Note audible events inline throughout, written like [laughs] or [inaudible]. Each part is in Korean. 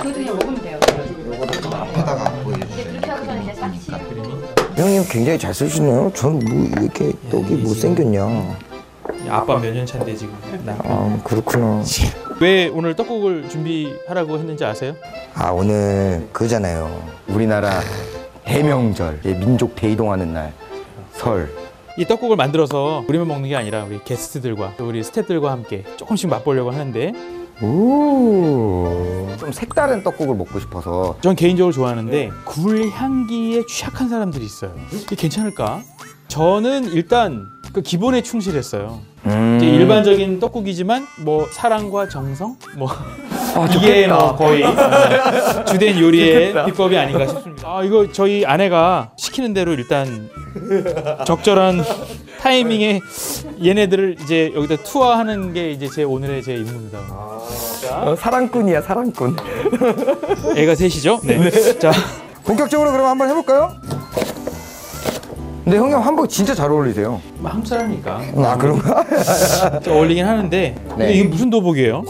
그거 그냥 먹으면 돼요. 앞에다가 보여주세요. 형님 굉장히 잘 쓰시네요. 저는 뭐 이렇게 떡이 못 생겼냐. 아빠 몇 년 차인데 지금. 나. 아 그렇구나. [laughs] 왜 오늘 떡국을 준비하라고 했는지 아세요? 아 오늘 그잖아요. 우리나라 대명절, 예, 민족 대이동하는 날, 설. 이 떡국을 만들어서 우리만 먹는 게 아니라 우리 게스트들과 또 우리 스태프들과 함께 조금씩 맛보려고 하는데 오. 좀 색다른 떡국을 먹고 싶어서. 전 개인적으로 좋아하는데 굴 향기에 취약한 사람들이 있어요. 이게 괜찮을까? 저는 일단 그 기본에 충실했어요. 음. 이제 일반적인 떡국이지만 뭐 사랑과 정성 뭐 아, 이게 좋겠다. 뭐 거의 어, 주된 요리의 비법이 아닌가 싶습니다. 아 이거 저희 아내가 시키는 대로 일단 적절한 타이밍에 얘네들을 이제 여기다 투하하는 게 이제 제 오늘의 제 임무입니다. 어, 사랑꾼이야 사랑꾼. 애가 셋이죠? 네. 자 본격적으로 그럼 한번 해볼까요? 근데 형님 한복 진짜 잘 어울리세요. 한국 사람이니까 아 그런가? [laughs] 좀 어울리긴 하는데 근데 이게 무슨 도복이에요?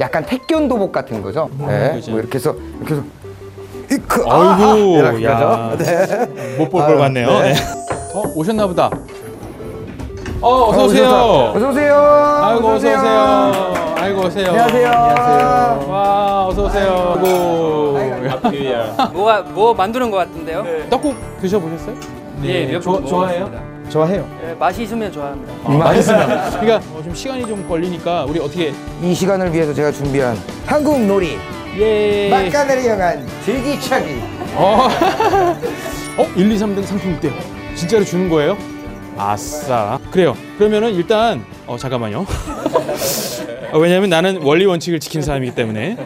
약간 택견 도복 같은 거죠? 네. 그죠. 뭐 이렇게 해서 이렇게 해서 이크 아이고, 이렇게 야. 하죠? 네. 못볼 아유, 걸 봤네요. 네. 네. 어 오셨나 보다. 어 어서 오세요. 어서 오세요. 아이고 어서 오세요. 아이고 오세요. 안녕하세요. 안녕하세요. 와 어서 오세요. 아이고. 뭐가 뭐 만드는 것 같은데요? 떡국 드셔보셨어요? 예, 몇 좋아, 번 좋아해요? 좋아해요. 예, 맛이 있으면 좋아합니다. 아, 맛있으면. [laughs] 그러니까 어, 좀 시간이 좀 걸리니까 우리 어떻게 이 시간을 위해서 제가 준비한 한국 놀이 예. 막간을 이용한 즐기차기. 어. [laughs] 어? 1, 2, 3등 상품 있대요. 진짜로 주는 거예요? 아싸. 그래요. 그러면은 일단 어 잠깐만요. [laughs] 어, 왜냐면 나는 원리 원칙을 지키는 사람이기 때문에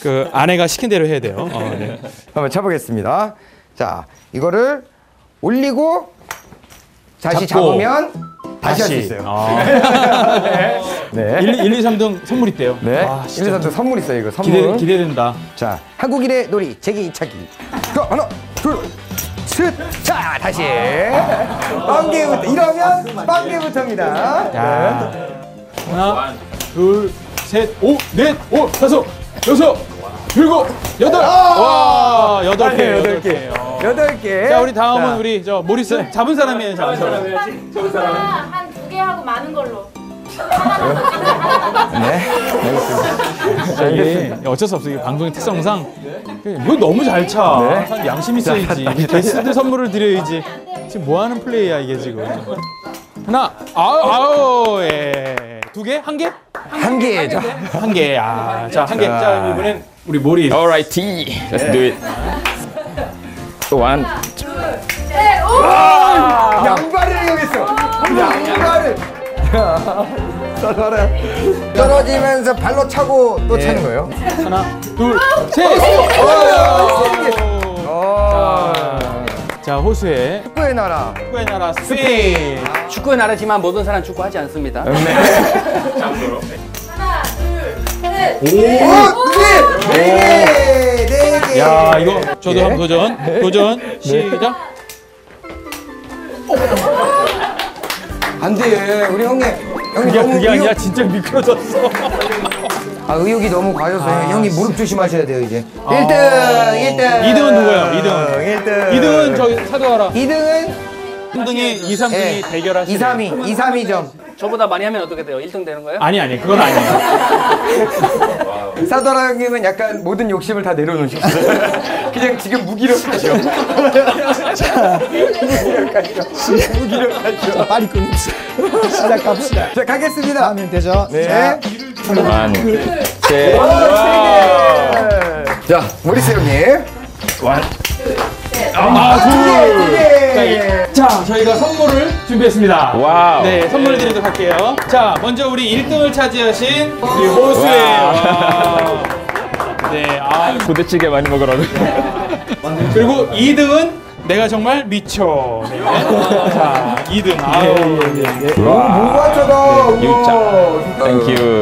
그 아내가 시킨 대로 해야 돼요. 어, 네. 한번 쳐보겠습니다. 자, 이거를 올리고 다시 잡고. 잡으면 다시 할 수 있어요. 아. [laughs] 네. 1, 1, 2, 3등 선물 있대요. 네. 와, 1, 2, 진짜 3등 선물 있어요, 이거 선물. 기대, 기대된다. 자, 한국인의 놀이 제기차기. 자, 하나, 둘, 셋. 자, 다시. 빵개부터. 이러면 빵개부터입니다. 자, 하나, 둘, 셋, 오, 넷, 오, 다섯, 여섯, 일곱, 여덟. 와, 여덟 개, 네, 여덟 개. 개. 어. 여덟 개. 자, 우리 다음은 자, 우리 저 모리스 잡은 사람이에요, 잡은 사람. 한 두 개 하고 많은 걸로. 네. 자, 이게 어쩔 수 없어. 이게 방송의 특성상 이거 너무 잘 차. 네. 사람 양심 있어야지. 게스트들 선물을 드려야지. 지금 뭐 하는 플레이야 이게 지금. 하나, 아우, 아우, 예. 두 개? 한 개? 한 개죠. 한 개. 아, 자, 한 개. 자, 이번엔 우리 모리. Alrighty, let's do it. One, 양발을 이용했어. 양발을. 떨어져. 떨어지면서 발로 차고 또 차는 거예요. 하나, 둘, 셋. 어. 자, 호수의 축구의 나라. 축구의 나라 스페인. 축구의 나라지만 모든 사람 축구하지 않습니다. 셋. 오, 네, 네 개, 네 개. 야, 이거 저도 예. 한번 도전. 도전. 시작. 안 돼, 우리 형님. 형님 그게 너무 그게 아니라 의욕, 진짜 미끄러졌어. 아, 의욕이 너무 과해서 형님 무릎 조심하셔야 돼요 이제. 아. 1등, 1등. 2등은 누구예요? 2등. 1등. 2등은 저기 사도하라. 2등은 3등이 2, 3등이 예. 대결하시네. 2, 3, 2, 2, 3, 2점. 저보다 많이 하면 어떻게 돼요? 1등 되는 거예요? 아니 아니 그건 아니에요. [laughs] 사도라 형님은 약간 모든 욕심을 다 내려놓으셨어요. [laughs] 그냥 지금 무기력하죠. [laughs] 무기력하죠. 빨리 끊읍시다. 시작합시다. 자, 가겠습니다. 하면 되죠? 네. 자, one, two, 자, 모리스 형님. 아 둘. 네. 자 저희가 선물을 준비했습니다. 와우. 네 선물을 드리도록 할게요. 자 먼저 우리 1등을 차지하신 우리 호수의. 와. 네. 아 부대찌개 많이 먹으라고. [laughs] 그리고 2등은 내가 정말 미쳐. 네. 자 2등. 아우. 무과차다. 유자. Thank you.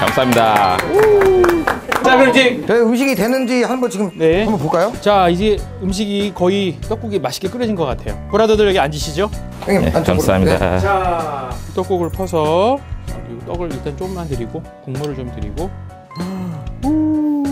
감사합니다. 자 그럼 이제 저희 음식이 되는지 한번 지금 네. 한번 볼까요? 자 이제 음식이 거의 떡국이 맛있게 끓여진 것 같아요. 보라더들 여기 앉으시죠. 형님, 네, 안쪽으로. 감사합니다. 자 떡국을 퍼서 그리고 떡을 일단 조금만 드리고 국물을 좀 드리고 우.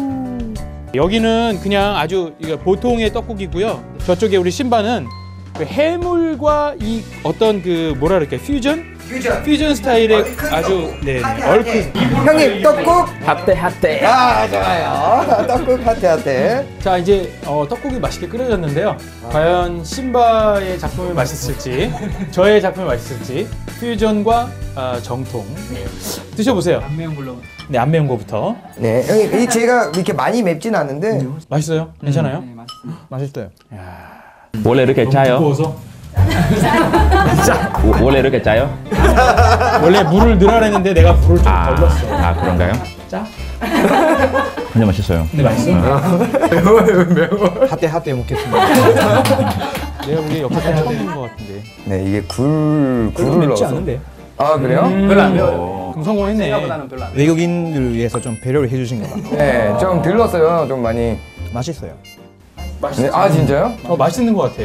여기는 그냥 아주 이거 보통의 떡국이고요. 저쪽에 우리 신바는 그 해물과 이 어떤 그 뭐라 그럴까 퓨전? 퓨전. 퓨전 스타일의 아주 네 얼큰 형님 떡국. 핫대 핫대. 아 좋아요. [laughs] 떡국 하트 하트. 자 이제 어, 떡국이 맛있게 끓여졌는데요. 과연 신바의 작품이 맛있을지 저의 작품이 맛있을지 퓨전과 아, 정통 네. 드셔보세요. 안 매운 걸로. 네 안 매운 거부터 네 형님 이 제가 이렇게 많이 맵진 않은데 맛있어요? 괜찮아요? 네, 맛있습니다. 맛있어요. 원래 이렇게 짜요? 구워서 오- 원래 이렇게 짜요? 원래 물을 넣으라는데 내가 불을 좀 아, 걸렀어. 아 그런가요? 짜? 근데 맛있어요. 근데 맛있어? 핫대 핫대 먹겠습니다. [laughs] 내가 우리 역사상 처음 본것 같은데. 네 이게 굴 굴을 넣어서. 아 그래요? 별로 안 매워요. 그럼 성공했네. 생각보다는 별로 안 매워요. 외국인들 위해서 좀 배려를 해주신 것 같아요. 네, 좀 들렀어요. 좀 많이. 맛있어요. 네, 아 진짜요? 어 맛있는 것 같아.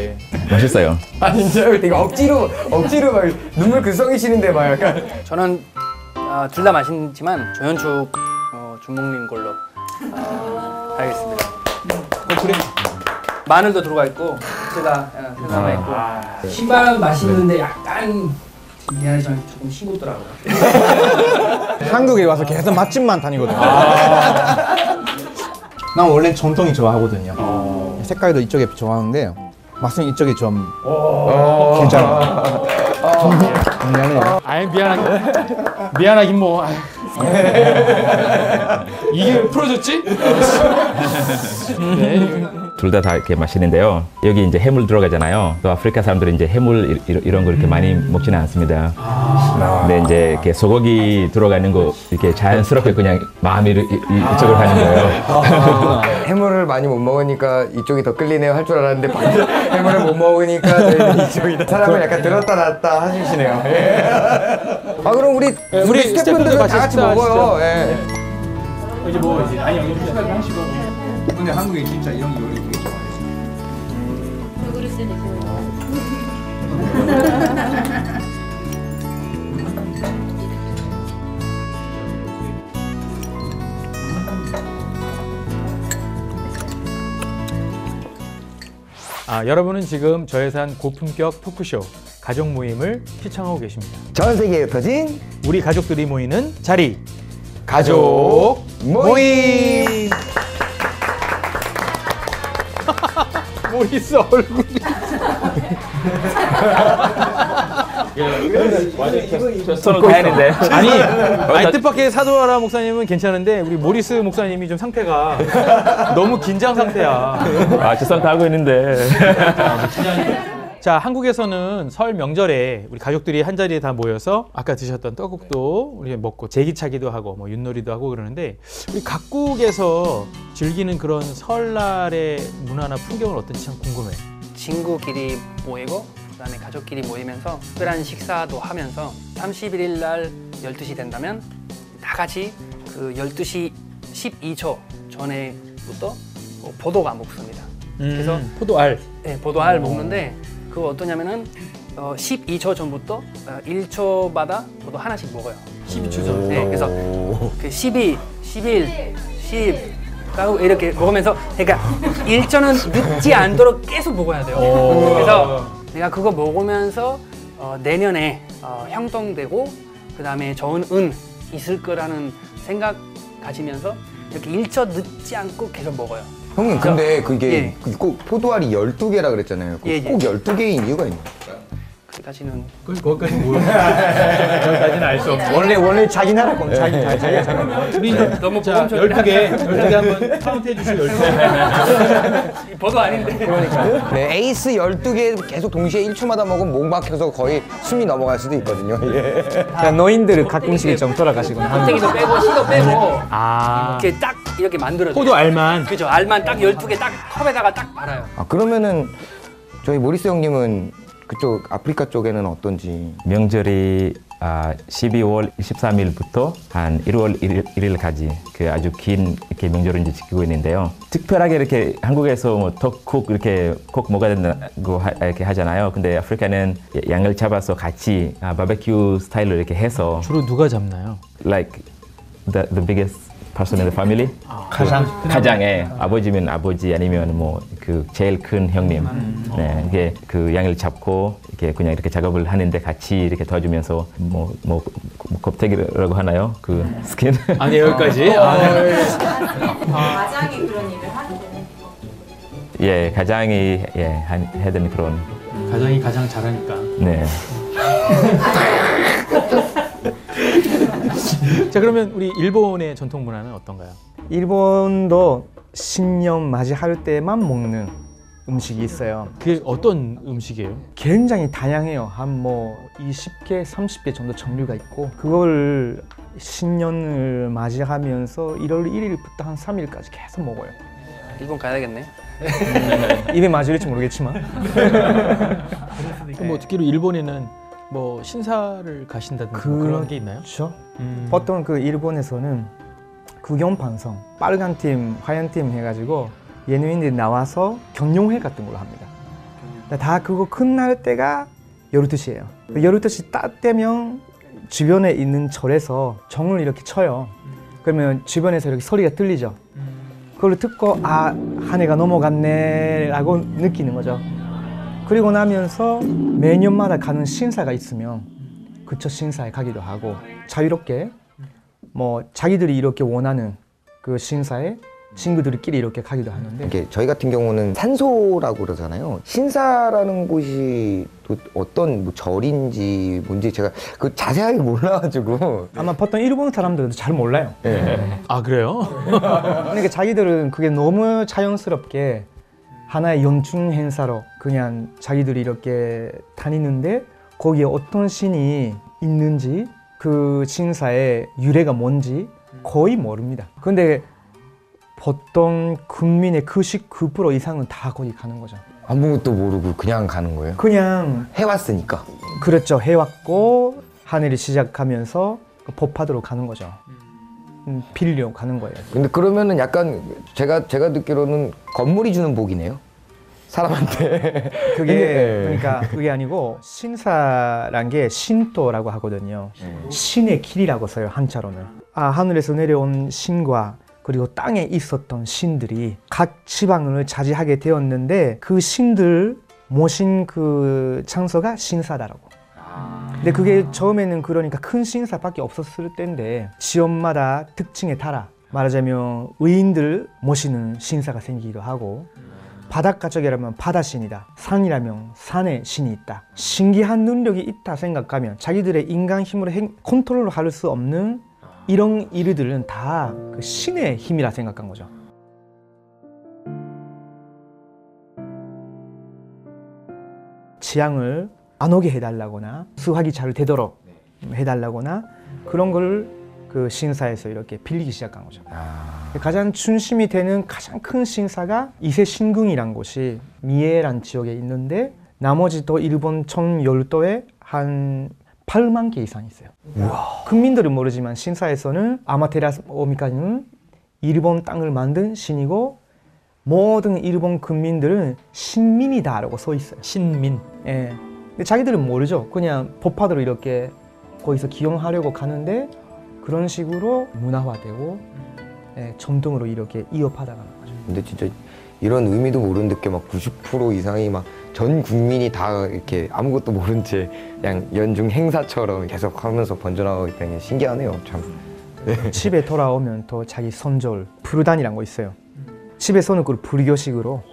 맛있어요. [laughs] 아 진짜요? 되게 억지로 억지로 막 눈물 글썽이시는데 막 약간. 저는 아, 둘 다 맛있지만 조연축 어, 주먹님 걸로 아, 하겠습니다. 어 그래. 마늘도 들어가 있고 제가 어, 들어가 있고 신발 맛있는데 약간 미안하지만 조금 싱겁더라고요. [laughs] 한국에 와서 계속 맛집만 다니거든요. [laughs] 난 원래 전통이 좋아하거든요. 색깔도 이쪽에 좋아하는데 맛은 이쪽이 좀 괜찮아요. 미안해요. 아이 미안하긴 미안하긴 뭐. 아이. 이게 풀어졌지? 네. 둘 다 다 이렇게 맛있는데요. 여기 이제 해물 들어가잖아요. 또 아프리카 사람들은 이제 해물 이- 이런 거 이렇게 많이 먹지는 않습니다. 근데 이제 이렇게 소고기 들어가는 거 이렇게 자연스럽게 그냥 마음이 이- 이- 이쪽으로 가는 거예요. [laughs] 해물을 많이 못 먹으니까 이쪽이 더 끌리네요 할 줄 알았는데 반대 [laughs] 해물을 못 먹으니까 저희는 이쪽이 더. 사람을 약간 들었다 놨다 하시네요. 예. 아 그럼 우리 우리 우리 스태프분들은 스태프분들 다 같이 식사하시죠. 먹어요. 예. 이제 뭐 이제 아니 여기 식사를 하시고. 근데 한국에 진짜 이런 요리 되게 좋아해요. 아 여러분은 지금 저예산 고품격 토크쇼 가족 모임을 시청하고 계십니다. 전 세계에 흩어진 우리 가족들이 모이는 자리 가족 모임. 뭐 있어 얼굴이? 손은 가야는데. 아니 아니 뜻밖의 사도하라 목사님은 괜찮은데 우리 모리스 목사님이 좀 상태가 너무 긴장 상태야. 아, 저손 달고 있는데. 자 한국에서는 설 명절에 우리 가족들이 한 자리에 다 모여서 아까 드셨던 떡국도 우리 먹고 제기차기도 하고 뭐 윷놀이도 하고 그러는데 우리 각국에서 즐기는 그런 설날의 문화나 풍경은 어떤지 참 궁금해. 친구끼리 모이고 그다음에 가족끼리 모이면서 특별한 식사도 하면서 31일 날 12시 된다면 다 같이 그 12시 12초 전에부터 뭐 보도가 먹습니다. 그래서 음, 포도알. 네, 보도알 먹는데 그거 어떠냐면은 어, 12초 전부터 어, 1초마다 보도 하나씩 먹어요. 12초 전 네, 그래서 그 12, 11, 10 가고 이렇게 먹으면서 그러니까 일정은 늦지 않도록 계속 먹어야 돼요. 그래서 내가 그거 먹으면서 어, 내년에 어, 형통되고 그 다음에 좋은 운 있을 거라는 생각 가지면서 이렇게 일처 늦지 않고 계속 먹어요. 형님 근데 그게 예. 그꼭 포도알이 12개라 그랬잖아요. 예, 예. 꼭 12개인 이유가 있나요? 그까지는 거기까지 모르 거기까지는 알 수 없어 원래 원래 자기 나라 건 자기 자기가 자기. 우리 너무 자 부담스럽다. 12개 12개 한번 카운트 해 주시오 12개 보도 아닌데. 네, 에이스 12개 계속 동시에 1초마다 먹으면 목 막혀서 거의 숨이 넘어갈 수도 있거든요. 예. 그냥 노인들은 가끔씩 좀 돌아가시곤 합니다. 껍데기도 빼고 씨도 빼고 아 이렇게 딱 이렇게 만들어요. 포도 알만 그죠. 알만 딱 12개 딱 컵에다가 딱 말아요. 아, 그러면은 저희 모리스 형님은 그쪽 아프리카 쪽에는 어떤지 명절이 아, 12월 23일부터 한 1월 1일, 까지그 아주 긴 이렇게 명절을 이제 지키고 있는데요. 특별하게 이렇게 한국에서 뭐 덕국 이렇게 꼭 먹어야 된다고 하, 이렇게 하잖아요. 근데 아프리카는 양을 잡아서 같이 아, 바베큐 스타일로 이렇게 해서 주로 누가 잡나요? like the, the biggest person in the family. 가장. 가장의 아버지면 아버지 아니면 뭐 그 제일 큰 형님. 네, 이게 그 양을 잡고 이렇게 그냥 이렇게 작업을 하는데 같이 이렇게 도와주면서 뭐 뭐 뭐, 뭐 껍데기라고 하나요? 그 스킨. 아니 여기까지. [laughs] 아, 가장이 그런 일을 하는. 예, 가장이 예, 한, 해야 는 그런 가장이 가장 잘하니까. 네. [laughs] [laughs] 자 그러면 우리 일본의 전통 문화는 어떤가요? 일본도 신년 맞이할 때만 먹는 음식이 있어요. 그게 어떤 음식이에요? 굉장히 다양해요. 한 뭐 20개, 30개 정도 종류가 있고 그걸 신년을 맞이하면서 1월 1일부터 한 3일까지 계속 먹어요. 일본 가야겠네. 입에 맞을지 모르겠지만 뭐 듣기로 일본에는 뭐 신사를 가신다든지 뭐 그런 게 있나요? 그렇죠. 음. 보통 그 일본에서는 구경 방송 빨간 팀, 하얀 팀 해가지고 예능인들이 나와서 경영회 같은 걸로 합니다. 다 그거 끝날 때가 12시예요. 12시 딱 되면 주변에 있는 절에서 정을 이렇게 쳐요. 그러면 주변에서 이렇게 소리가 들리죠. 그걸 듣고 아, 한 해가 넘어갔네 라고 느끼는 거죠. 그리고 나면서 매년마다 가는 신사가 있으면 그쵸 신사에 가기도 하고 자유롭게 뭐 자기들이 이렇게 원하는 그 신사에 친구들끼리 이렇게 가기도 하는데 이게 저희 같은 경우는 산소라고 그러잖아요. 신사라는 곳이 또 어떤 뭐 절인지 뭔지 제가 그 자세하게 몰라가지고 아마 보통 일본 사람들은 잘 몰라요. 아 그래요? 그러니까 자기들은 그게 너무 자연스럽게 하나의 연중 행사로 그냥 자기들이 이렇게 다니는데 거기에 어떤 신이 있는지 그 신사의 유래가 뭔지 거의 모릅니다. 근데 보통 국민의 99% 이상은 다 거기 가는 거죠. 아무것도 모르고 그냥 가는 거예요. 그냥 해왔으니까. 그렇죠. 해왔고 하늘이 시작하면서 그 법화도로 가는 거죠. 음, 빌려 가는 거예요. 근데 그러면은 약간 제가 제가 듣기로는 건물이 주는 복이네요. 사람한테. [laughs] 그게 예. 그러니까 그게 아니고 신사란 게 신도라고 하거든요. 신의 길이라고 써요 한자로는. 아 하늘에서 내려온 신과 그리고 땅에 있었던 신들이 각 지방을 차지하게 되었는데 그 신들 모신 그 장소가 신사다라고. 근데 그게 처음에는 그러니까 큰 신사밖에 없었을 때인데 지역마다 특징에 따라 말하자면 의인들 모시는 신사가 생기기도 하고 바닷가 쪽이라면 바다신이다. 산이라면 산의 신이 있다. 신기한 능력이 있다 생각하면 자기들의 인간 힘으로 행- 컨트롤 할 수 없는 이런 일들은 다 그 신의 힘이라 생각한 거죠. 지향을 안 오게 해달라거나 수학이 잘 되도록 해달라거나 그런 걸 그 신사에서 이렇게 빌리기 시작한 거죠. 가장 중심이 되는 가장 큰 신사가 이세 신궁이란 곳이 미에란 지역에 있는데 나머지 또 일본 전 열도에 한 8만 개 이상 있어요. 국민들은 모르지만 신사에서는 아마테라스 오미카는 일본 땅을 만든 신이고 모든 일본 국민들은 신민이다라고 써 있어요. 신민. 예. 근데 자기들은 모르죠. 그냥 법화대로 이렇게 거기서 기용하려고 가는데 그런 식으로 문화화되고 예, 전통으로 이렇게 이어받아가는 거죠. 근데 진짜 이런 의미도 모르는 게 막 90% 이상이 막 전 국민이 다 이렇게 아무것도 모른 채 그냥 연중 행사처럼 계속 하면서 번져나가기 때문에 신기하네요. 참. [laughs] 집에 돌아오면 또 자기 선조를 부르단이란 거 있어요. 집에서는 그 불교식으로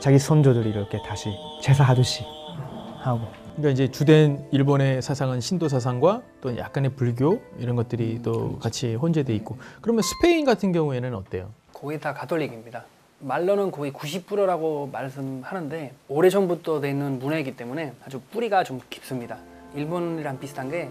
자기 선조들이 이렇게 다시 제사하듯이 하고 그러니까 이제 주된 일본의 사상은 신도 사상과 또 약간의 불교 이런 것들이 또 같이 혼재돼 있고 그러면 스페인 같은 경우에는 어때요? 거의 다 가톨릭입니다. 말로는 거의 90%라고 말씀하는데 오래전부터 돼 있는 문화이기 때문에 아주 뿌리가 좀 깊습니다. 일본이랑 비슷한 게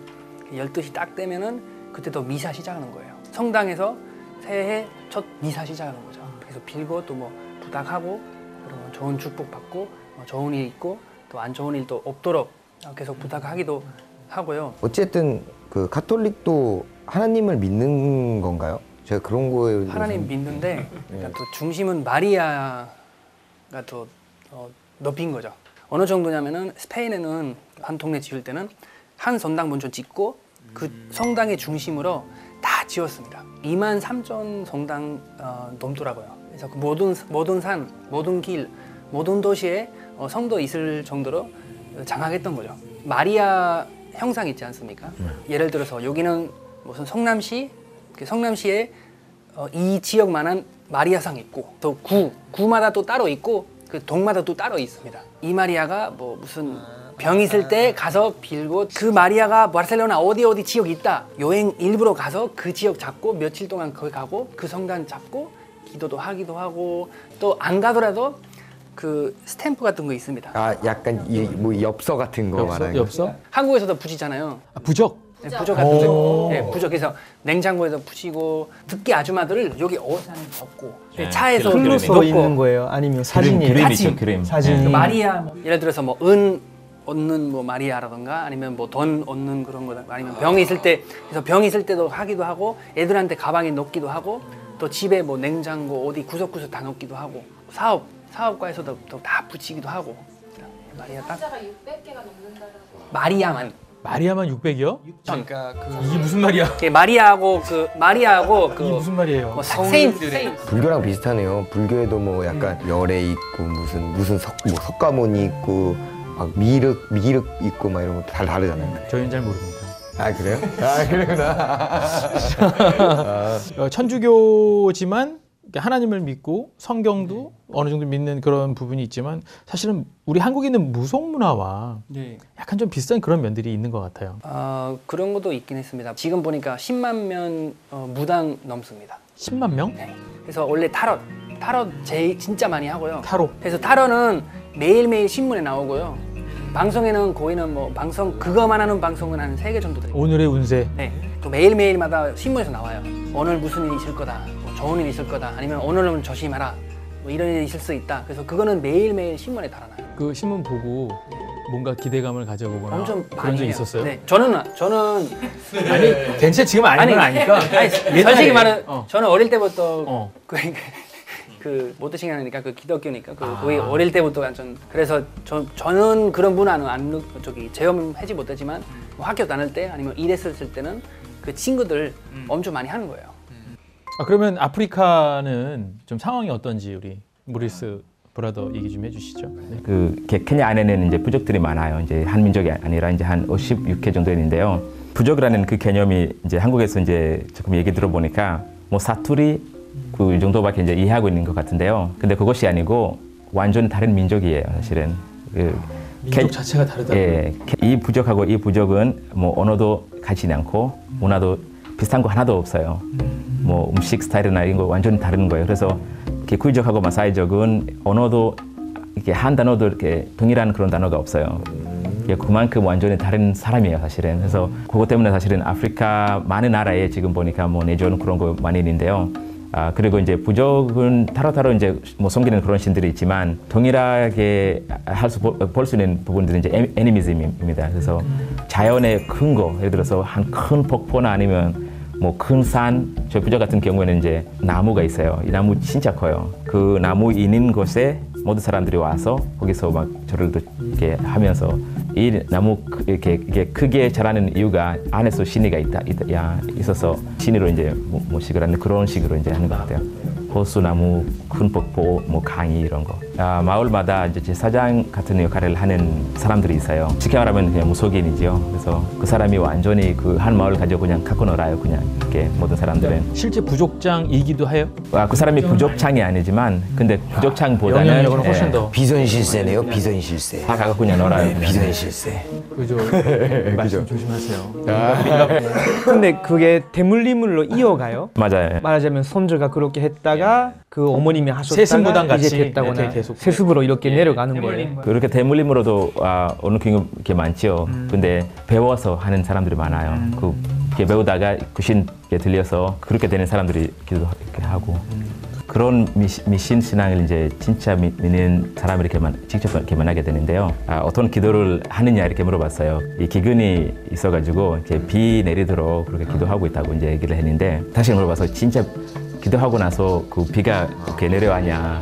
12시 딱 되면은 그때도 미사 시작하는 거예요. 성당에서 새해 첫 미사 시작하는 거죠. 그래서 빌고 또 뭐 부탁하고 그리고 좋은 축복 받고 뭐 좋은 일 있고 또 안 좋은 일도 없도록 계속 부탁하기도 하고요. 어쨌든 그 카톨릭도 하나님을 믿는 건가요? 제가 그런 거에 하나님 믿는데 네. 그러니까 또 중심은 마리아가 더 어, 높인 거죠. 어느 정도냐면은 스페인에는 한 동네 지을 때는 한 성당 먼저 짓고 그 성당의 중심으로 다 지었습니다. 2만 3천 성당 어, 넘더라고요. 그래서 그 모든 모든 산, 모든 길, 모든 도시에 어, 성도 있을 정도로 장악했던 거죠. 마리아 형상 있지 않습니까? 예를 들어서 여기는 무슨 성남시, 그 성남시에 어, 이 지역만한 마리아상 있고 또 구, 구마다 또 따로 있고 그 동마다 또 따로 있습니다. 이 마리아가 뭐 무슨 병 있을 때 가서 빌고 그 마리아가 바르셀로나 어디 어디 지역 있다 여행 일부러 가서 그 지역 잡고 며칠 동안 거기 가고 그 성당 잡고 기도도 하기도 하고 또 안 가더라도 그 스탬프 같은 거 있습니다. 아 약간 이, 뭐 엽서 같은 거 엽서? 말하는 엽서? 한국에서도 붙이잖아요. 아, 부적. 네, 부적 같은 거. 네, 부적에서 냉장고에서 붙이고 듣기 아줌마들을 여기 어디서 덮고 네, 차에서 글로 써 넣고 있는 거예요? 아니면 사진이 그림 사진. 있죠, 그림. 사진 그 마리아 뭐 예를 들어서 뭐 은 얻는 뭐 마리아라던가 아니면 뭐 돈 얻는 그런 거 아니면 병이 있을 때 그래서 병이 있을 때도 하기도 하고 애들한테 가방에 넣기도 하고 또 집에 뭐 냉장고 어디 구석구석 다 넣기도 하고 사업 사업과에서도 또다 붙이기도 하고 마리아 딱 숫자가 600개가 넘는다라고. 마리아만 마리아만 600이요? 그러니까 그 이게 무슨 말이야? 그 마리아하고 그 마리아하고 그 이게 무슨 말이에요? 뭐 사- 세인 세인 불교랑 비슷하네요. 불교에도 뭐 약간 열애 있고 무슨 무슨 석, 뭐 석가모니 있고 막 미륵 미륵 있고 막 이런 거 다 다르잖아요. 저희는 잘 모릅니다. 아 그래요? 아 그러구나. [laughs] 어, 천주교지만 하나님을 믿고 성경도 어느 정도 믿는 그런 부분이 있지만 사실은 우리 한국에 있는 무속 문화와 네. 약간 좀 비슷한 그런 면들이 있는 것 같아요. 어, 그런 것도 있긴 했습니다. 지금 보니까 10만 명 어, 무당 넘습니다. 10만 명? 네. 그래서 원래 타로 타로 제일 진짜 많이 하고요. 타로. 그래서 타로는 매일 매일 신문에 나오고요. 방송에는 거의는 뭐 방송 그거만 하는 방송은 한 세 개 정도 돼요. 오늘의 운세. 네. 또 매일 매일마다 신문에서 나와요. 오늘 무슨 일이 있을 거다. 뭐 좋은 일이 있을 거다. 아니면 오늘은 조심하라. 뭐 이런 일이 있을 수 있다. 그래서 그거는 매일매일 신문에 달아나요. 그 신문 보고 뭔가 기대감을 가져보거나 엄청 그런 많이 적 해요. 있었어요? 네. 저는 저는 [laughs] 아니 덴체 지금 아닌 건 아니까. 아니, 솔직히 말은 어. 저는 어릴 때부터 어. 그, [laughs] 그 모태신앙이니까 그 기독교니까 그 아. 거의 어릴 때부터 완전 그래서 저, 저는 그런 문화는 안 넣- 저기 체험하지 못했지만 뭐 학교 다닐 때 아니면 일했을 때는 그 친구들 음. 엄청 많이 하는 거예요. 아, 그러면 아프리카는 좀 상황이 어떤지 우리 모리스 브라더 얘기 좀 해주시죠. 네. 그 게- 케냐 안에는 이제 부족들이 많아요. 이제 한 민족이 아니라 이제 한 56회 정도 있는데요. 부족이라는 그 개념이 이제 한국에서 이제 조금 얘기 들어보니까 뭐 사투리 그 정도밖에 이제 이해하고 있는 것 같은데요. 근데 그것이 아니고 완전 다른 민족이에요, 사실은. 그 민족 케- 자체가 다르다고. 예, 이 부족하고 이 부족은 뭐 언어도 같지 않고 문화도 비슷한 거 하나도 없어요. 뭐 음식 스타일이나 이런 거 완전 다른 거예요. 그래서 이렇게 구이족하고 마사이족은 언어도 이렇게 한 단어도 이렇게 동일한 그런 단어가 없어요. 그만큼 완전히 다른 사람이에요, 사실은. 그래서 그것 때문에 사실은 아프리카 많은 나라에 지금 보니까 뭐 내전 그런 거 많이 있는데요. 아, 그리고 이제 부족은 타로타로 이제 뭐 섬기는 그런 신들이 있지만 동일하게 할수볼 수 있는 부분들은 이제 애- 애니미즘입니다. 그래서 자연의 큰 거, 예를 들어서 한 큰 폭포나 아니면 뭐 큰 산, 저 부족 같은 경우에는 이제 나무가 있어요. 이 나무 진짜 커요. 그 나무 있는 곳에 모든 사람들이 와서 거기서 막 절을 이렇게 하면서 이 나무 크- 이렇게 이게 크게 자라는 이유가 안에서 신이가 있다, 있다 야, 있어서 신으로 이제 모- 모식을 하는 그런 식으로 이제 하는 것 같아요. 호수나무, 큰 폭포, 뭐 강이 이런 거. 아, 마을마다 이제 제사장 같은 역할을 하는 사람들이 있어요. 쉽게 말하면 그냥 무속인이지요. 그래서 그 사람이 완전히 그 한 마을 가지고 그냥 갖고 놀아요. 그냥 이렇게 모든 사람들은. 실제 부족장이기도 해요. 아, 그 사람이 부족창이 아니지만 근데 부족창보다는 영향력은 훨씬 예, 더. 비선 실세네요. 비선 실세. 다 가고 그냥 놀아요. 그냥. 비선 실세. [laughs] 그죠. 말씀 조심하세요. [laughs] 근데 그게 대물림으로 이어가요. 맞아요. 말하자면 손주가 그렇게 했다가 그 어머님이 하셨다가 세습무당 이제 같이 됐다거나 이렇게 계속. 세습으로 이렇게 내려가는 거예요. 그렇게 대물림으로도 아, 어느 경우 이렇게 많지요. 근데 배워서 하는 사람들이 많아요. 그 이렇게 배우다가 귀신 들려서 그렇게 되는 사람들이 기도 이렇게 하고 그런 미신 신앙을 이제 진짜 미- 믿는 사람을 이렇게 만, 직접 이렇게 만나게 되는데요. 아, 어떤 기도를 하느냐 이렇게 물어봤어요. 이 기근이 있어가지고 이렇게 비 내리도록 그렇게 기도하고 있다고 이제 얘기를 했는데 다시 물어봐서 진짜 기도하고 나서 그 비가 이렇게 내려왔냐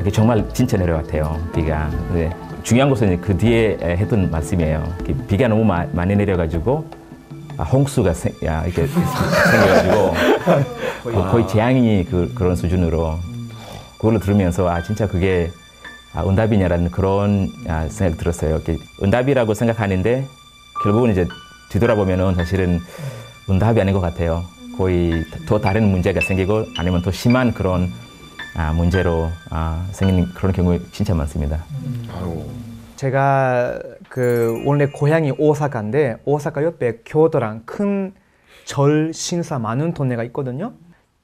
이렇게 정말 진짜 내려왔대요 비가 근데 중요한 것은 그 뒤에 했던 말씀이에요 비가 너무 마- 많이 내려가지고 아, 홍수가 생, 야, 이렇게 생겨가지고 [laughs] 어, 거의 재앙이 그, 그런 수준으로 그걸로 들으면서 아 진짜 그게 아, 응답이냐라는 그런 아, 생각 들었어요. 이렇게 응답이라고 생각하는데 결국은 이제 뒤돌아보면은 사실은 응답이 아닌 것 같아요. 거의 더 다른 문제가 생기고 아니면 더 심한 그런 아, 문제로 아, 생기는 그런 경우 진짜 많습니다. 제가 그 원래 고향이 오사카인데 오사카 옆에 교도랑 큰 절 신사 많은 동네가 있거든요.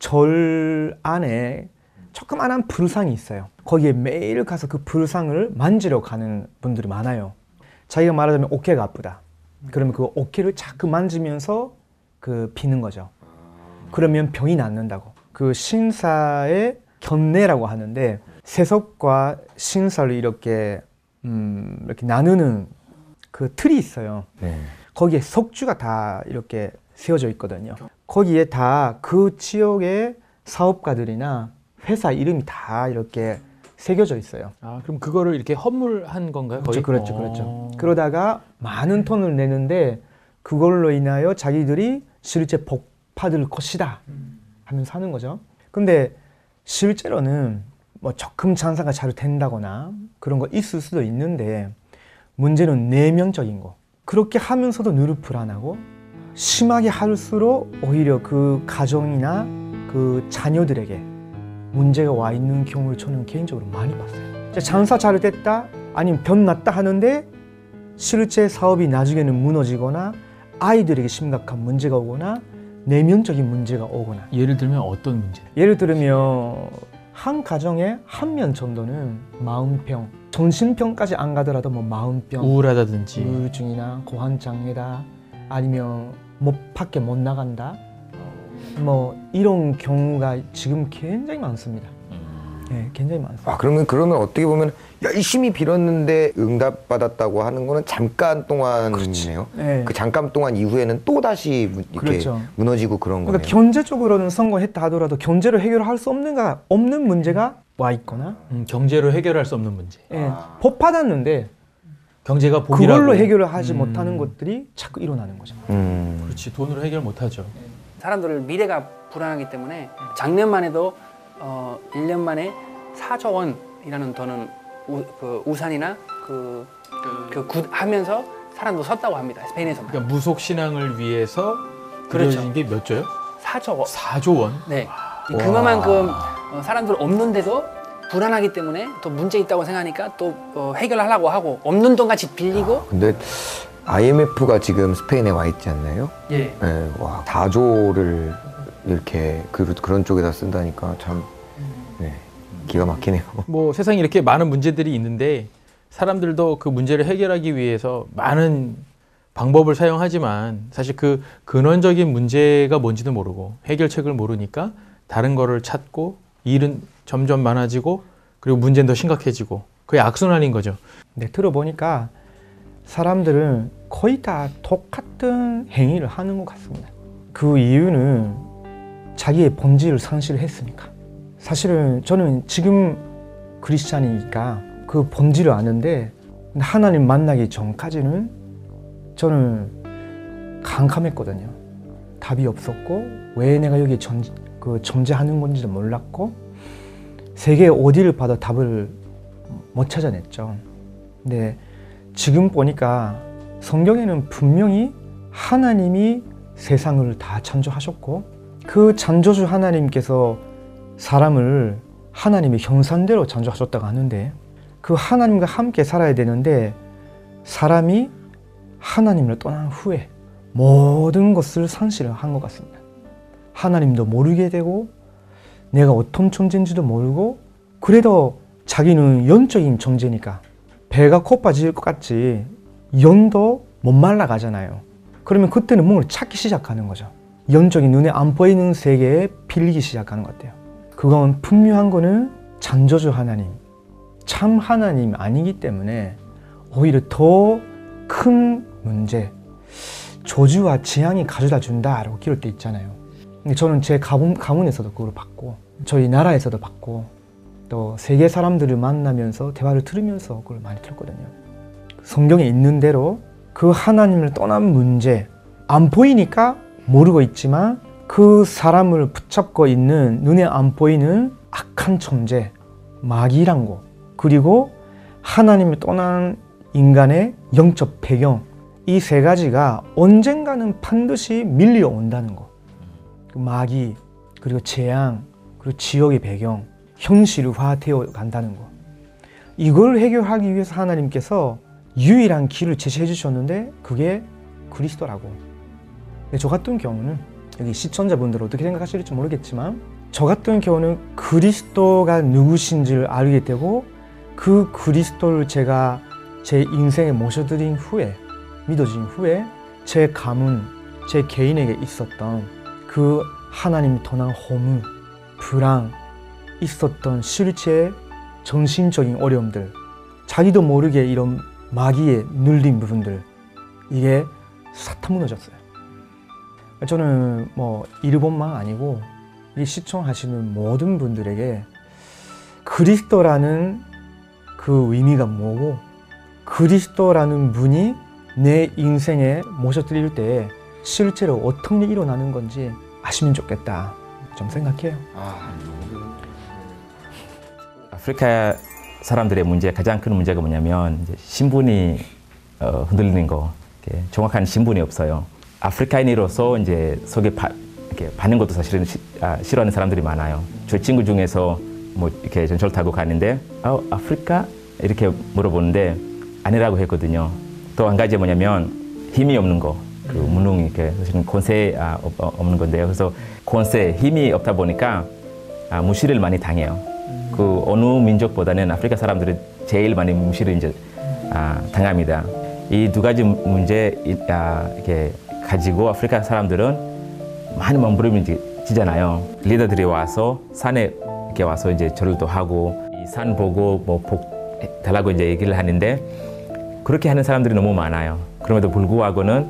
절 안에 조그만한 불상이 있어요. 거기에 매일 가서 그 불상을 만지러 가는 분들이 많아요. 자기가 말하자면 어깨가 아프다. 그러면 그 어깨를 자꾸 만지면서 그 비는 거죠. 그러면 병이 낫는다고. 그 신사의 견내라고 하는데 세속과 신사를 이렇게 음, 이렇게 나누는 그 틀이 있어요. 네. 거기에 석주가 다 이렇게 세워져 있거든요. 거기에 다 그 지역의 사업가들이나 회사 이름이 다 이렇게 새겨져 있어요. 아 그럼 그거를 이렇게 허물한 건가요? 거의? 그렇죠, 그렇죠, 어. 그렇죠. 그러다가 많은 돈을 내는데 그걸로 인하여 자기들이 실제 복 받을 것이다 하면서 하는 거죠. 근데 실제로는 뭐 적금 장사가 잘 된다거나 그런 거 있을 수도 있는데 문제는 내면적인 거. 그렇게 하면서도 늘 불안하고 심하게 할수록 오히려 그 가정이나 그 자녀들에게 문제가 와 있는 경우를 저는 개인적으로 많이 봤어요. 장사 잘 됐다 아니면 변 났다 하는데 실제 사업이 나중에는 무너지거나 아이들에게 심각한 문제가 오거나 내면적인 문제가 오거나 예를 들면 어떤 문제? 예를 들면 한 가정에 한명 정도는 마음병, 정신병까지 안 가더라도 뭐 마음병, 우울하다든지 우울증이나 고환장애다 아니면 뭐 밖에 못 나간다 뭐 이런 경우가 지금 굉장히 많습니다. 네, 굉장히 많습니다. 아 그러면 그러면 어떻게 보면 열심히 빌었는데 응답 받았다고 하는 거는 잠깐 동안이네요. 네. 그 잠깐 동안 이후에는 또 다시 이렇게 그렇죠. 무너지고 그런 거네요. 그러니까 경제적으로는 성공했다 하더라도 경제로 해결할 수 없는가 없는 문제가 와 있거나 음, 경제로 해결할 수 없는 문제. 예, 법 받았는데 경제가 복이라고. 그걸로 해결을 하지 음. 못하는 것들이 자꾸 일어나는 거죠. 음. 그렇지 돈으로 해결 못하죠. 사람들 미래가 불안하기 때문에 작년만 해도 어, 1년 만에 4조 원이라는 돈은 우, 그 우산이나 그, 그 굿 하면서 사람도 섰다고 합니다. 스페인에서만. 그러니까 무속 신앙을 위해서 그렇죠. 그려진 게 몇 조요? 4조 원. 4조 원. 네. 그만큼 어, 사람들 없는데도 불안하기 때문에 또 문제 있다고 생각하니까 또 어, 해결하려고 하고 없는 돈 같이 빌리고 근데 IMF가 지금 스페인에 와 있지 않나요? 예. 네, 와 4조를 이렇게 그, 그런 쪽에다 쓴다니까 참 네, 기가 막히네요. [laughs] 뭐 세상에 이렇게 많은 문제들이 있는데 사람들도 그 문제를 해결하기 위해서 많은 방법을 사용하지만 사실 그 근원적인 문제가 뭔지도 모르고 해결책을 모르니까 다른 거를 찾고 일은 점점 많아지고 그리고 문제는 더 심각해지고 그게 악순환인 거죠. 네, 들어보니까 사람들은 거의 다 똑같은 행위를 하는 것 같습니다. 그 이유는 자기의 본질을 상실했으니까. 사실은 저는 지금 크리스찬이니까 그 본질을 아는데 하나님 만나기 전까지는 저는 캄캄했거든요. 답이 없었고 왜 내가 여기 전, 그 존재하는 건지도 몰랐고 세계 어디를 봐도 답을 못 찾아냈죠. 근데 지금 보니까 성경에는 분명히 하나님이 세상을 다 창조하셨고 그 창조주 하나님께서 사람을 하나님의 형상대로 창조하셨다고 하는데 그 하나님과 함께 살아야 되는데 사람이 하나님을 떠난 후에 모든 것을 상실을 한 것 같습니다. 하나님도 모르게 되고 내가 어떤 존재인지도 모르고 그래도 자기는 영적인 존재니까 배가 고파질 것 같지 영도 못 말라가잖아요. 그러면 그때는 뭔가를 찾기 시작하는 거죠. 영적인 눈에 안 보이는 세계에 빌리기 시작하는 것 같아요. 그건 분명한 거는 창조주 하나님, 참 하나님 아니기 때문에 오히려 더 큰 문제, 조주와 지향이 가져다 준다라고 때 있잖아요. 저는 제 가문, 가문에서도 그걸 받고 저희 나라에서도 받고 또 세계 사람들을 만나면서 대화를 들으면서 그걸 많이 들었거든요. 성경에 있는 대로 그 하나님을 떠난 문제 안 보이니까 모르고 있지만 그 사람을 붙잡고 있는 눈에 안 보이는 악한 존재, 마귀란 거, 그리고 하나님을 떠난 인간의 영적 배경, 이 세 가지가 언젠가는 반드시 밀려온다는 거. 그 마귀, 그리고 재앙, 그리고 지역의 배경, 현실화되어 간다는 거. 이걸 해결하기 위해서 하나님께서 유일한 길을 제시해 주셨는데 그게 그리스도라고. 저 같은 경우는 여기 시청자분들 어떻게 생각하실지 모르겠지만 저 같은 경우는 그리스도가 누구신지를 알게 되고 그 그리스도를 제가 제 인생에 모셔드린 후에 믿어진 후에 제 가문, 제 개인에게 있었던 그 하나님이 떠난 허무, 불안, 있었던 실제 정신적인 어려움들, 자기도 모르게 이런 마귀에 눌린 부분들, 이게 싹 무너졌어요. 저는 뭐 일본만 아니고 이 시청하시는 모든 분들에게 그리스도라는 그 의미가 뭐고 그리스도라는 분이 내 인생에 모셔드릴 때 실제로 일이 일어나는 건지 아시면 좋겠다 좀 생각해요. 아프리카 사람들의 문제 가장 큰 문제가 뭐냐면 이제 신분이 어, 흔들리는 거, 정확한 신분이 없어요. 아프리카인으로서 이제 속에 바, 이렇게 받는 것도 사실은 시, 아, 싫어하는 사람들이 많아요. 저 친구 중에서 뭐 이렇게 전철 타고 가는데 아, 아프리카 이렇게 물어보는데 아니라고 했거든요. 또 한 가지 뭐냐면 힘이 없는 거, 그 무능 이렇게 사실은 권세 아, 없, 없는 건데요. 그래서 권세 힘이 없다 보니까 아, 무시를 많이 당해요. 그 어느 민족보다는 아프리카 사람들이 제일 많이 무시를 이제 아, 당합니다. 이 두 가지 문제 이- 아, 이렇게 가지고 아프리카 사람들은 많은 몸부림치잖아요. 리더들이 와서 산에 이렇게 와서 이제 절도 하고 이 산 보고 뭐 복 달라고 이제 얘기를 하는데 그렇게 하는 사람들이 너무 많아요. 그럼에도 불구하고는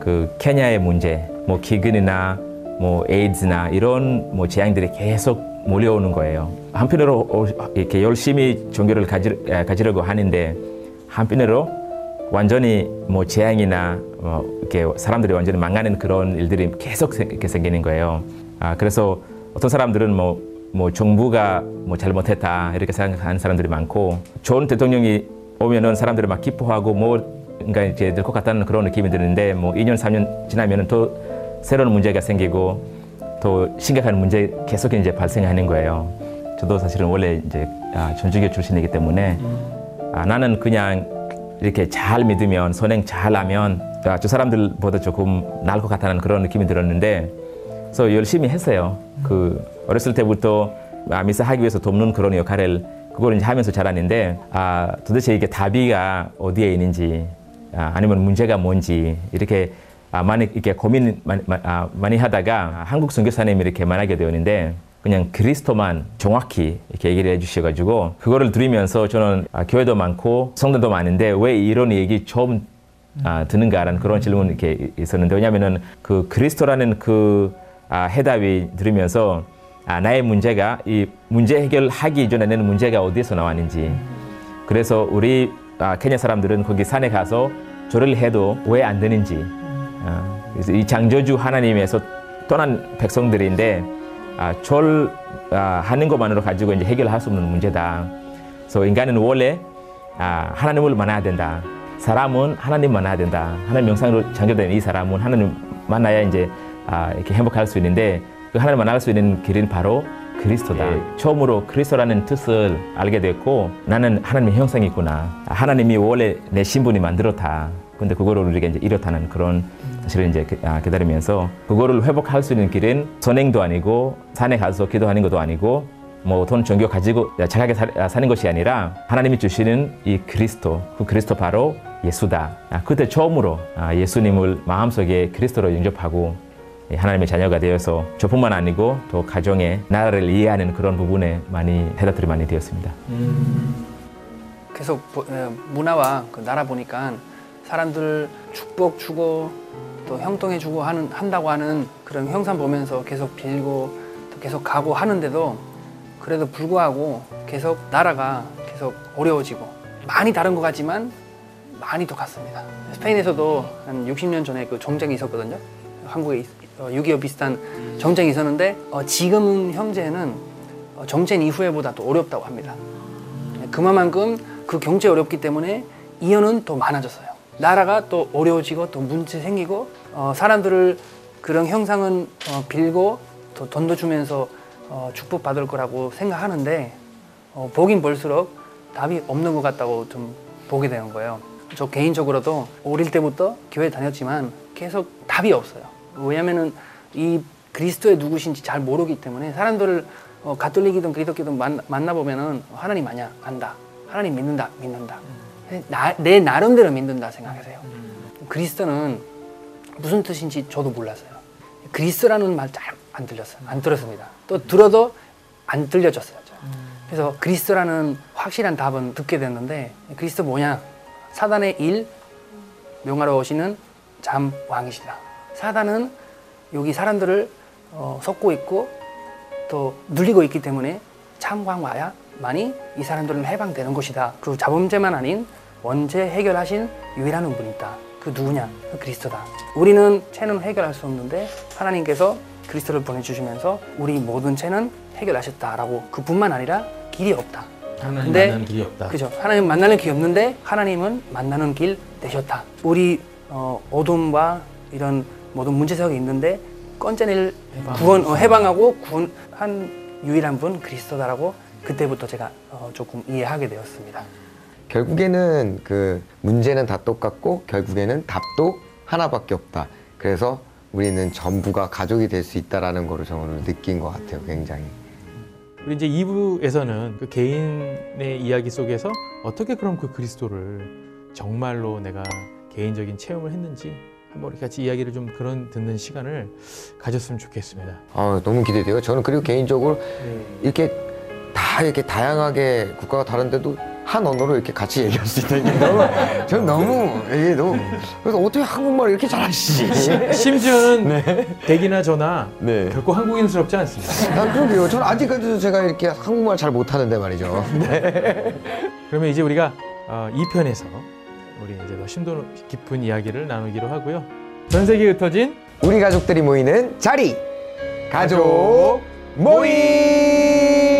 그 케냐의 문제, 뭐 기근이나 뭐 에이즈나 이런 뭐 재앙들이 계속 몰려오는 거예요. 한편으로 어, 이렇게 열심히 종교를 가지, 에, 가지려고 하는데 한편으로 완전히 뭐 재앙이나 어, 이렇게 사람들이 완전히 망하는 그런 일들이 계속 생- 이렇게 생기는 거예요. 아, 그래서 어떤 사람들은 뭐, 뭐 정부가 뭐 잘못했다 이렇게 생각하는 사람들이 많고 좋은 대통령이 오면은 사람들이 막 기뻐하고 뭔가 이제 될 것 같다는 그런 느낌이 드는데 뭐 2년 3년 지나면은 또 새로운 문제가 생기고 또 심각한 문제 계속 이제 발생하는 거예요. 저도 사실은 원래 이제 아, 전주교 출신이기 때문에 아, 나는 그냥 이렇게 잘 믿으면 선행 잘하면 아, 저 사람들보다 조금 나을 것 같다는 그런 느낌이 들었는데 그래서 열심히 했어요. 그 어렸을 때부터 아, 미사 하기 위해서 돕는 그런 역할을 그걸 이제 하면서 자랐는데 아, 도대체 이게 답이가 어디에 있는지 아, 아니면 문제가 뭔지 이렇게 아, 많이 이렇게 고민 많이, 아, 많이 하다가 한국 선교사님이 이렇게 만나게 되었는데 그냥 그리스도만 정확히 이렇게 얘기를 해주셔가지고 그거를 들으면서 저는 아, 교회도 많고 성도도 많은데 왜 이런 얘기 처음 아, 드는가라는 그런 질문이 이렇게 있었는데 왜냐하면은 그 그리스도라는 그 아, 해답이 들으면서 아, 나의 문제가 이 문제 해결하기 이전에는 문제가 어디에서 나왔는지 그래서 우리 아, 케냐 사람들은 거기 산에 가서 절을 해도 왜 안 되는지 아, 그래서 이 창조주 하나님에서 떠난 백성들인데 아, 절 아, 하는 것만으로 가지고 이제 해결할 수 없는 문제다. 그래서 인간은 원래 아, 하나님을 만나야 된다. 사람은 하나님 만나야 된다. 하나님 영상으로 창조된 이 사람은 하나님 만나야 이제 아, 이렇게 행복할 수 있는데 그 하나님 만날 수 있는 길은 바로 그리스도다. 처음으로 그리스도라는 뜻을 알게 됐고 나는 하나님의 형상이 있구나. 하나님이 원래 내 신분이 만들었다. 근데 그거를 우리가 이제 이렇다는 그런 사실을 이제 그- 아, 기다리면서 그거를 회복할 수 있는 길은 선행도 아니고 산에 가서 기도하는 것도 아니고 뭐 돈 종교 가지고 착하게 사, 아, 사는 것이 아니라 하나님이 주시는 이 그리스도 그 그리스도 바로 예수다. 아, 그때 처음으로 아, 예수님을 마음속에 그리스도로 영접하고 이 하나님의 자녀가 되어서 저뿐만 아니고 또 가정의 나라를 이해하는 그런 부분에 많이 해답들이 많이 되었습니다. 계속 보- 에, 문화와 그 나라 보니까 사람들 축복 주고 또 형통해 주고 하는 한다고 하는 그런 형상 보면서 계속 빌고 또 계속 가고 하는데도 그래도 불구하고 계속 나라가 계속 어려워지고 많이 다른 것 같지만 많이 똑같습니다. 스페인에서도 한 60년 전에 그 정쟁이 있었거든요. 한국에 있- 어, 6.25 비슷한 정쟁이 있었는데 어, 지금 현재는 어, 정쟁 이후에보다 더 어렵다고 합니다. 그만큼 그 경제 어렵기 때문에 이혼은 더 많아졌어요. 나라가 또 어려워지고 또 문제 생기고 어, 사람들을 그런 형상은 어, 빌고 또 돈도 주면서 어, 축복 받을 거라고 생각하는데 어, 보긴 볼수록 답이 없는 것 같다고 좀 보게 되는 거예요. 저 개인적으로도 어릴 때부터 교회 다녔지만 계속 답이 없어요. 왜냐면은 이 그리스도의 누구신지 잘 모르기 때문에 사람들을 어, 가톨릭이든 만, 만나보면은 하나님 아니야 안다. 하나님 믿는다 믿는다. 나, 내 나름대로 믿는다 생각하세요. 그리스도는 무슨 뜻인지 저도 몰랐어요. 그리스도라는 말 잘 안 들렸어요. 안 들었습니다. 또 들어도 안 들려졌어요. 저. 그래서 그리스도라는 확실한 답은 듣게 됐는데 그리스도 뭐냐? 사단의 일 명하러우시는 잠 왕이시다. 사단은 여기 사람들을 어, 섞고 있고 또 눌리고 있기 때문에 참광 와야만이 이 사람들은 해방되는 것이다. 그 자범죄만 아닌 원죄 해결하신 유일한 분이 있다. 그 누구냐? 그 그리스도다. 우리는 죄는 해결할 수 없는데 하나님께서 그리스도를 보내주시면서 우리 모든 죄는 해결하셨다라고 그뿐만 아니라 길이 없다. 하나님 근데- 만나는 길이 없다. 그죠. 하나님 만나는 길이 없는데 하나님은 만나는 길 되셨다. 우리 어, 어둠과 이런 모든 문제 속에 있는데 건져낼 구원 어, 해방하고 구원한 유일한 분 그리스도다라고 그때부터 제가 어, 조금 이해하게 되었습니다. 결국에는 그 문제는 다 똑같고 결국에는 답도 하나밖에 없다. 그래서 우리는 전부가 가족이 될 수 있다라는 거를 저는 느낀 것 같아요. 굉장히. 우리 이제 2부에서는 그 개인의 이야기 속에서 어떻게 그럼 그 그리스도를 정말로 내가 개인적인 체험을 했는지 한번 우리 같이 이야기를 좀 그런 듣는 시간을 가졌으면 좋겠습니다. 아, 너무 기대돼요. 저는 그리고 개인적으로 이렇게 다 이렇게 다양하게 국가가 다른데도 한 언어로 이렇게 같이 얘기할 수 있다는 게 너무 저는 너무 이게 너무 그래서 어떻게 한국말 이렇게 잘하시지? 심지어는 대기나 저나 네. 결코 한국인스럽지 않습니다. 아, 그러게요. 저는 아직까지도 제가 이렇게 한국말 잘 못하는데 말이죠. 그러면 이제 우리가 어, 2편에서 우리 이제 더 심도 깊은 이야기를 나누기로 하고요. 전 세계에 흩어진 우리 가족들이 모이는 자리 가족 모임.